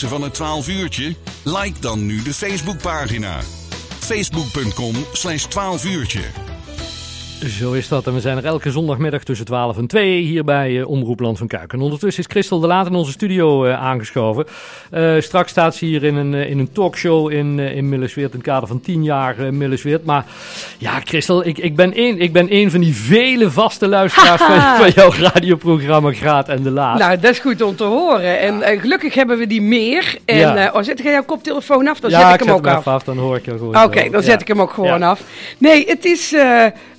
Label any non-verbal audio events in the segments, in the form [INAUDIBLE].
missen van het 12 uurtje? Like dan nu de Facebookpagina. Facebook.com slash 12 uurtje. Zo is dat. En we zijn er elke zondagmiddag tussen 12 en 2 hier bij uh, Omroep Land van Kuik. En ondertussen is Christel de Laat in onze studio uh, aangeschoven. Uh, straks staat ze hier in een, in een talkshow in, in Millesweert in het kader van 10 jaar uh, Millesweert. Maar ja, Christel, ik, ik, ben een, ik ben een van die vele vaste luisteraars [LAUGHS] van, van, jouw radioprogramma Graat en de Laat. Nou, dat is goed om te horen. En gelukkig hebben we die meer. En ja. oh, zet jij jouw koptelefoon af? Dan ja, zet ik hem ook af. af. Dan hoor ik je gewoon. Oké, okay, dan zet ik hem ook gewoon af. Nee, het is...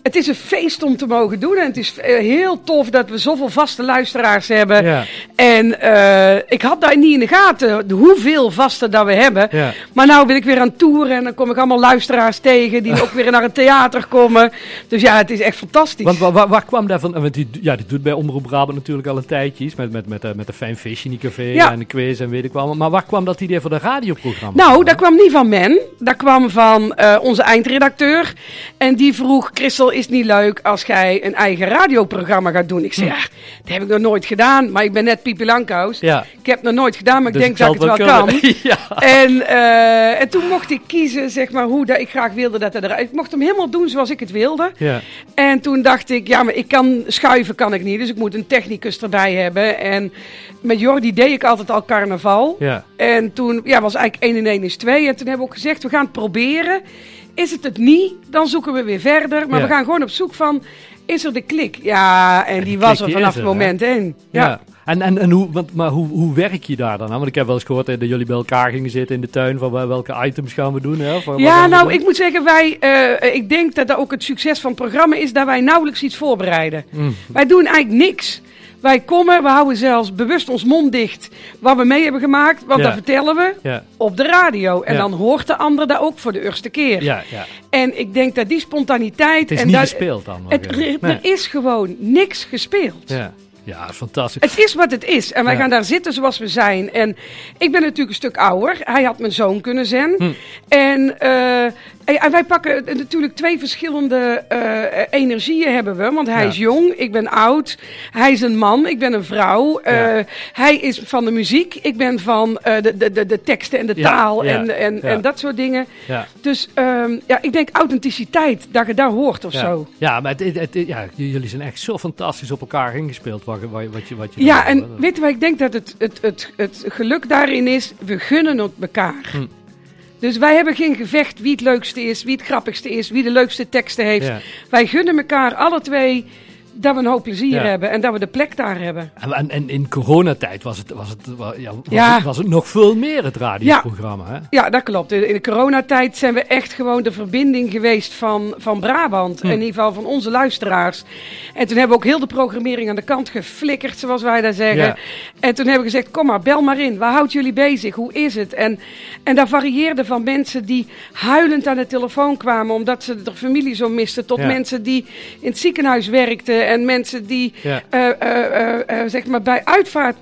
Het is een feest om te mogen doen. En het is heel tof dat we zoveel vaste luisteraars hebben. Ja. En uh, ik had daar niet in de gaten hoeveel vaste dat we hebben. Ja. Maar nou ben ik weer aan toeren en dan kom ik allemaal luisteraars tegen die [LAUGHS] ook weer naar het theater komen. Dus ja, het is echt fantastisch. Want waar, waar, waar kwam daar van? Want die, ja, die doet bij Omroep Brabant natuurlijk al een tijdje. Met, met, met, met de Fijn Fish in die café ja. en de quiz en weet ik wel. Maar waar kwam dat idee voor de radioprogramma? Nou, dat kwam niet van men. Dat kwam van uh, onze eindredacteur. En die vroeg, Christel, is het niet leuk als jij een eigen radioprogramma gaat doen? Ik zei, ja, dat heb ik nog nooit gedaan. Maar ik ben net Pipi Lankhuis. Ja. Ik heb het nog nooit gedaan, maar ik dus denk dat ik het wel kan. [LAUGHS] ja. en, uh, en toen mocht ik kiezen, zeg maar, hoe dat ik graag wilde dat hij eruit... Ik mocht hem helemaal doen zoals ik het wilde. Ja. En toen dacht ik, ja, maar ik kan schuiven kan ik niet. Dus ik moet een technicus erbij hebben. En met Jordi deed ik altijd al carnaval. Ja. En toen ja, was eigenlijk 1 en 1 is 2. En toen hebben we ook gezegd, we gaan het proberen. Is het het niet, dan zoeken we weer verder. Maar ja. we gaan gewoon op zoek van, is er de klik? Ja, en, en die, die was er vanaf het moment één. Ja. ja. En, en, en hoe, want, maar hoe, hoe werk je daar dan aan? Want ik heb wel eens gehoord dat jullie bij elkaar gingen zitten in de tuin van welke items gaan we doen. Hè? Ja, nou, doen? ik moet zeggen, wij, uh, ik denk dat dat ook het succes van het programma is dat wij nauwelijks iets voorbereiden. Mm. Wij doen eigenlijk niks. Wij komen, we houden zelfs bewust ons mond dicht wat we mee hebben gemaakt. Want ja. dat vertellen we ja. op de radio. En ja. dan hoort de ander dat ook voor de eerste keer. Ja, ja. En ik denk dat die spontaniteit... Het is en niet dat, gespeeld dan? Het, nee. Er is gewoon niks gespeeld. Ja. Ja, fantastisch. Het is wat het is. En wij ja. gaan daar zitten zoals we zijn. En ik ben natuurlijk een stuk ouder. Hij had mijn zoon kunnen zijn. Hm. En, uh, en wij pakken natuurlijk twee verschillende uh, energieën hebben we. Want hij ja. is jong, ik ben oud. Hij is een man, ik ben een vrouw. Uh, ja. Hij is van de muziek, ik ben van de, de, de, de teksten en de taal en, en, en dat soort dingen. Dus um, ja, ik denk authenticiteit, dat je daar hoort of zo. Ja, maar het, het, ja, jullie zijn echt zo fantastisch op elkaar ingespeeld. Wat, wat je, wat je ja, en weet je wat ik denk dat het, het, het, het geluk daarin is? We gunnen het elkaar. Hm. Dus wij hebben geen gevecht wie het leukste is, wie het grappigste is, wie de leukste teksten heeft. Ja. Wij gunnen elkaar alle twee dat we een hoop plezier hebben en dat we de plek daar hebben. En, en in coronatijd was het, was, het, ja, was. Het, was het nog veel meer het radioprogramma. Ja. Hè? ja, dat klopt. In de coronatijd zijn we echt gewoon de verbinding geweest van, van Brabant. Hm. In ieder geval van onze luisteraars. En toen hebben we ook heel de programmering aan de kant geflikkerd, zoals wij dat zeggen. En toen hebben we gezegd, kom maar, bel maar in. Waar houdt jullie bezig? Hoe is het? En, en dat varieerde van mensen die huilend aan de telefoon kwamen omdat ze de familie zo misten, tot mensen die in het ziekenhuis werkten en mensen die ja. uh, uh, zeg maar bij uitvaart,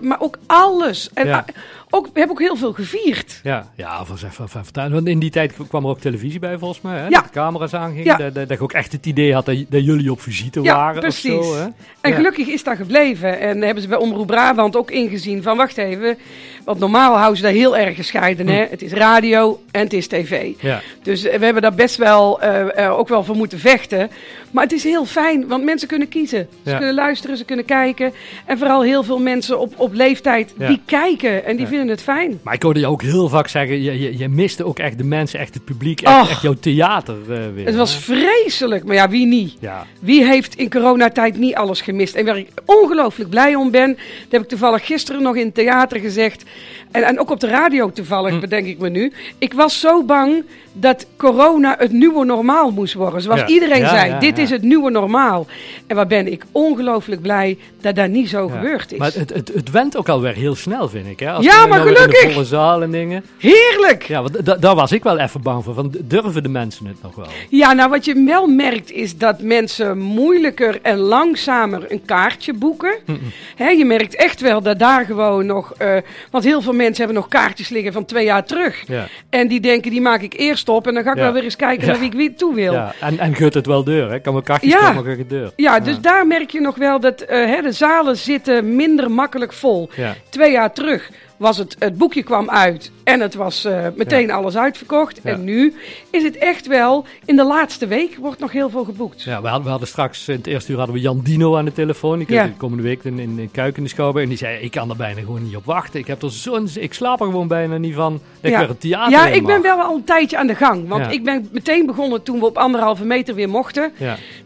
maar ook alles. En. Ook, we hebben ook heel veel gevierd. Ja, ja van, van, want in die tijd kwam er ook televisie bij volgens mij, hè? Ja. Dat de camera's aangingen. Ja. Dat, dat, je ook echt het idee had dat, dat jullie op visite ja, waren precies. of zo. Hè? En gelukkig is dat gebleven. En hebben ze bij Omroep Brabant ook ingezien van, wacht even... Want normaal houden ze daar heel erg gescheiden. Hè? Het is radio en het is tv. Ja. Dus we hebben daar best wel uh, ook wel voor moeten vechten. Maar het is heel fijn, want mensen kunnen kiezen. Ze kunnen luisteren, ze kunnen kijken. En vooral heel veel mensen op, op leeftijd die kijken en die vinden het fijn. Maar ik hoorde je ook heel vaak zeggen, je, je, je miste ook echt de mensen, echt het publiek, echt, oh, echt jouw theater uh, weer. Het was vreselijk, maar ja, wie niet? Wie heeft in coronatijd niet alles gemist? En waar ik ongelooflijk blij om ben, dat heb ik toevallig gisteren nog in het theater gezegd. En, en ook op de radio toevallig, hm. bedenk ik me nu. Ik was zo bang dat corona het nieuwe normaal moest worden. Zoals ja. iedereen ja, zei, ja, dit is het nieuwe normaal. En waar ben ik ongelooflijk blij dat dat niet zo gebeurd is. Maar het, het, het went ook alweer heel snel, vind ik. Hè? Als ja, maar gelukkig. In de volle zaal en dingen. Heerlijk. Ja, want da daar was ik wel even bang voor. Van, durven de mensen het nog wel? Ja, nou wat je wel merkt is dat mensen moeilijker en langzamer een kaartje boeken. Mm -mm. Hè, je merkt echt wel dat daar gewoon nog... Uh, want heel veel mensen hebben nog kaartjes liggen van twee jaar terug. En die denken, die maak ik eerst op en dan ga ik ja. wel weer eens kijken ja. naar wie ik weer toe wil. Ja. En, en gut het wel deur, hè? Kan mijn kaartjes ja. komen de deur. Ja, dus daar merk je nog wel dat uh, hè, de zalen zitten minder makkelijk vol. Twee jaar terug was het, het boekje kwam uit en het was uh, meteen alles uitverkocht. En nu is het echt wel, in de laatste week wordt nog heel veel geboekt. Ja, we hadden, we hadden straks, in het eerste uur hadden we Jan Dino aan de telefoon. Ik ja. de komende week in, in, in Kuik in de Schouwburg. En die zei, ik kan er bijna gewoon niet op wachten. Ik heb er zo'n, ik slaap er gewoon bijna niet van. Ik ja. weer een theater Ja, ik ben wel al een tijdje aan de gang. Want ik ben meteen begonnen toen we op anderhalve meter weer mochten.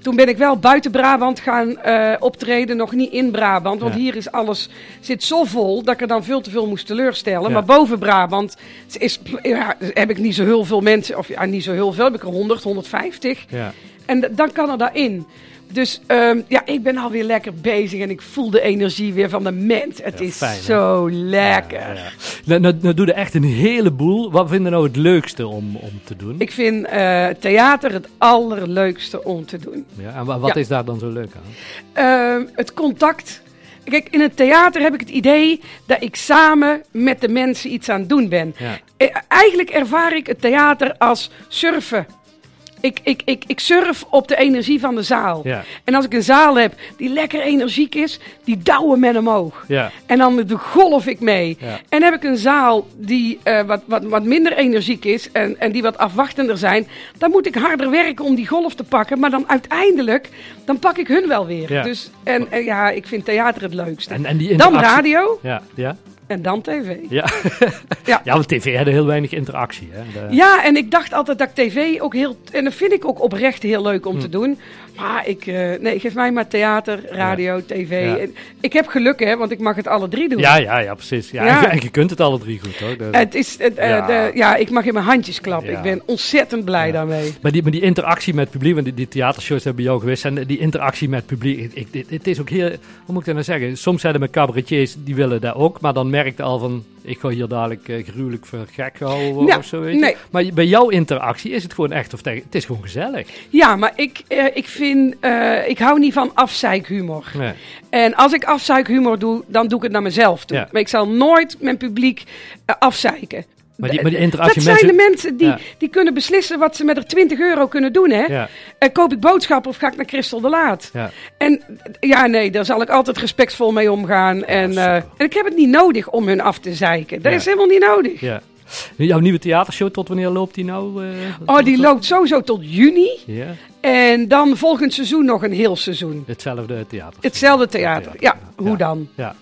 Toen ben ik wel buiten Brabant gaan uh, optreden, nog niet in Brabant. Want hier is alles, zit zo vol dat ik er dan veel te veel moest teleurstellen. Maar boven Brabant is, ja, heb ik niet zo heel veel mensen, of ja, niet zo heel veel, heb ik er 100, 150. Ja. En dan kan er daarin. Dus um, ja, ik ben alweer lekker bezig en ik voel de energie weer van de mens. Het is zo lekker. Ja, ja. Nou, nou, nou doe je echt een heleboel. Wat vind je nou het leukste om, om te doen? Ik vind uh, theater het allerleukste om te doen. Ja, en wat is daar dan zo leuk aan? Uh, het contact. Kijk, in het theater heb ik het idee dat ik samen met de mensen iets aan het doen ben. Eh, eigenlijk ervaar ik het theater als surfen ik, ik, ik, ik surf op de energie van de zaal. Ja. En als ik een zaal heb die lekker energiek is, die douwen met omhoog. Ja. En dan de golf ik mee. Ja. En heb ik een zaal die uh, wat, wat, wat minder energiek is en, en die wat afwachtender zijn, dan moet ik harder werken om die golf te pakken. Maar dan uiteindelijk, dan pak ik hun wel weer. Dus, en, en, ja, ik vind theater het leukste. En, en die dan radio. Ja, ja. En dan tv. Ja, [LAUGHS] ja. ja want tv had heel weinig interactie. Hè? Ja, en ik dacht altijd dat tv ook heel... En dat vind ik ook oprecht heel leuk om te hm. doen. Maar ik... Uh, nee, geef mij maar theater, radio, tv. Ik heb geluk, hè, want ik mag het alle drie doen. Ja, ja, ja, precies. Ja, En je kunt het alle drie goed, hoor. Het is... Uh, ja. De, ja, ik mag in mijn handjes klappen. Ik ben ontzettend blij daarmee. Maar die, maar die interactie met het publiek, want die, die theatershows hebben bij jou geweest. En die interactie met het publiek, ik, het is ook heel... Hoe moet ik dat nou zeggen? Soms zijn er met cabaretiers, die willen dat ook. Maar dan merkte al van ik ga hier dadelijk uh, gruwelijk voor gek gehouden worden of zo. Weet nee. Maar bij jouw interactie is het gewoon echt of tegen. Het is gewoon gezellig. Ja, maar ik, uh, ik vind. Uh, ik hou niet van afzeikhumor. Nee. En als ik afzeikhumor doe, dan doe ik het naar mezelf toe. Ja. Maar ik zal nooit mijn publiek afzeiken. Maar die, maar die interactie dat zijn de mensen die, die kunnen beslissen wat ze met er 20 euro kunnen doen. Hè? Ja. Uh, koop ik boodschappen of ga ik naar Christel de Laat? Ja. En ja, nee, daar zal ik altijd respectvol mee omgaan. en, uh, en ik heb het niet nodig om hun af te zeiken. Dat is helemaal niet nodig. Ja. Jouw nieuwe theatershow, tot wanneer loopt die nou? Uh, oh, die loopt sowieso tot juni. Ja. En dan volgend seizoen nog een heel seizoen. Hetzelfde theater. Hetzelfde theater, ja. Hoe dan? Ja.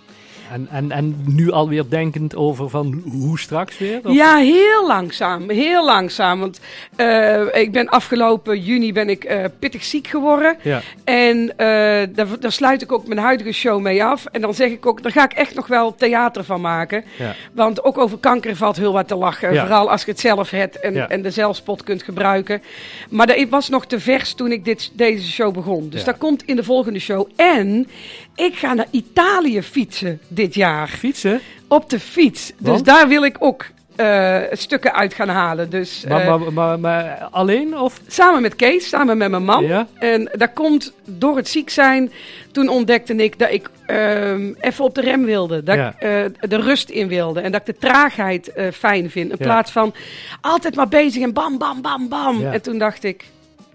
En, en, en nu alweer denkend over van hoe straks weer? Of? Ja, heel langzaam. Heel langzaam. Want uh, ik ben afgelopen juni ben ik uh, pittig ziek geworden. Ja. En uh, daar, daar, sluit ik ook mijn huidige show mee af. En dan zeg ik ook, daar ga ik echt nog wel theater van maken. Ja. Want ook over kanker valt heel wat te lachen. Ja. Vooral als je het zelf hebt en, en de zelfspot kunt gebruiken. Maar dat was nog te vers toen ik dit, deze show begon. Dus dat komt in de volgende show. En ik ga naar Italië fietsen dit jaar. Fietsen? Op de fiets. Dus daar wil ik ook uh, stukken uit gaan halen. Dus, maar, uh, maar, maar, maar, alleen? Of? Samen met Kees, samen met mijn man. Ja? En dat komt door het ziek zijn. Toen ontdekte ik dat ik uh, even op de rem wilde. Dat ja. ik uh, de rust in wilde. En dat ik de traagheid fijn vind. In ja. plaats van altijd maar bezig en bam, bam, bam, bam. En toen dacht ik,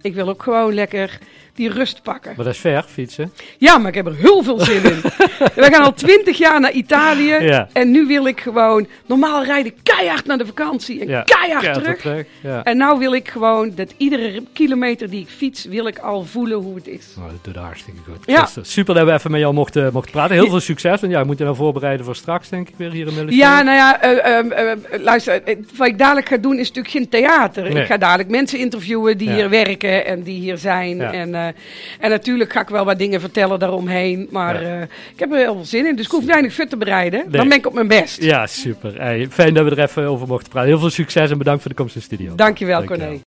ik wil ook gewoon lekker die rust pakken. Maar dat is ver, fietsen. Ja, maar ik heb er heel veel zin in. [LAUGHS] We gaan al twintig jaar naar Italië. En nu wil ik gewoon... Normaal rijden keihard naar de vakantie en keihard, terug. terug ja. En nou wil ik gewoon dat iedere kilometer die ik fiets... wil ik al voelen hoe het is. Oh, dat doet hartstikke goed. Ja. Super dat we even met jou mochten, mochten praten. Heel veel succes. Want ja, moet je nou voorbereiden voor straks, denk ik, weer hier in Middelburg. Ja, nou ja, uh, luister. Wat ik dadelijk ga doen is natuurlijk geen theater. Ik ga dadelijk mensen interviewen die hier werken en die hier zijn. En eh, en natuurlijk ga ik wel wat dingen vertellen daaromheen. Maar eh, ik heb er heel veel zin in. Dus ik hoef weinig vet te bereiden. Dan ben ik op mijn best. Ja, super. fijn dat we er even over mochten praten. Heel veel succes en bedankt voor de komst in de studio. Dankjewel, Dankjewel. Corné.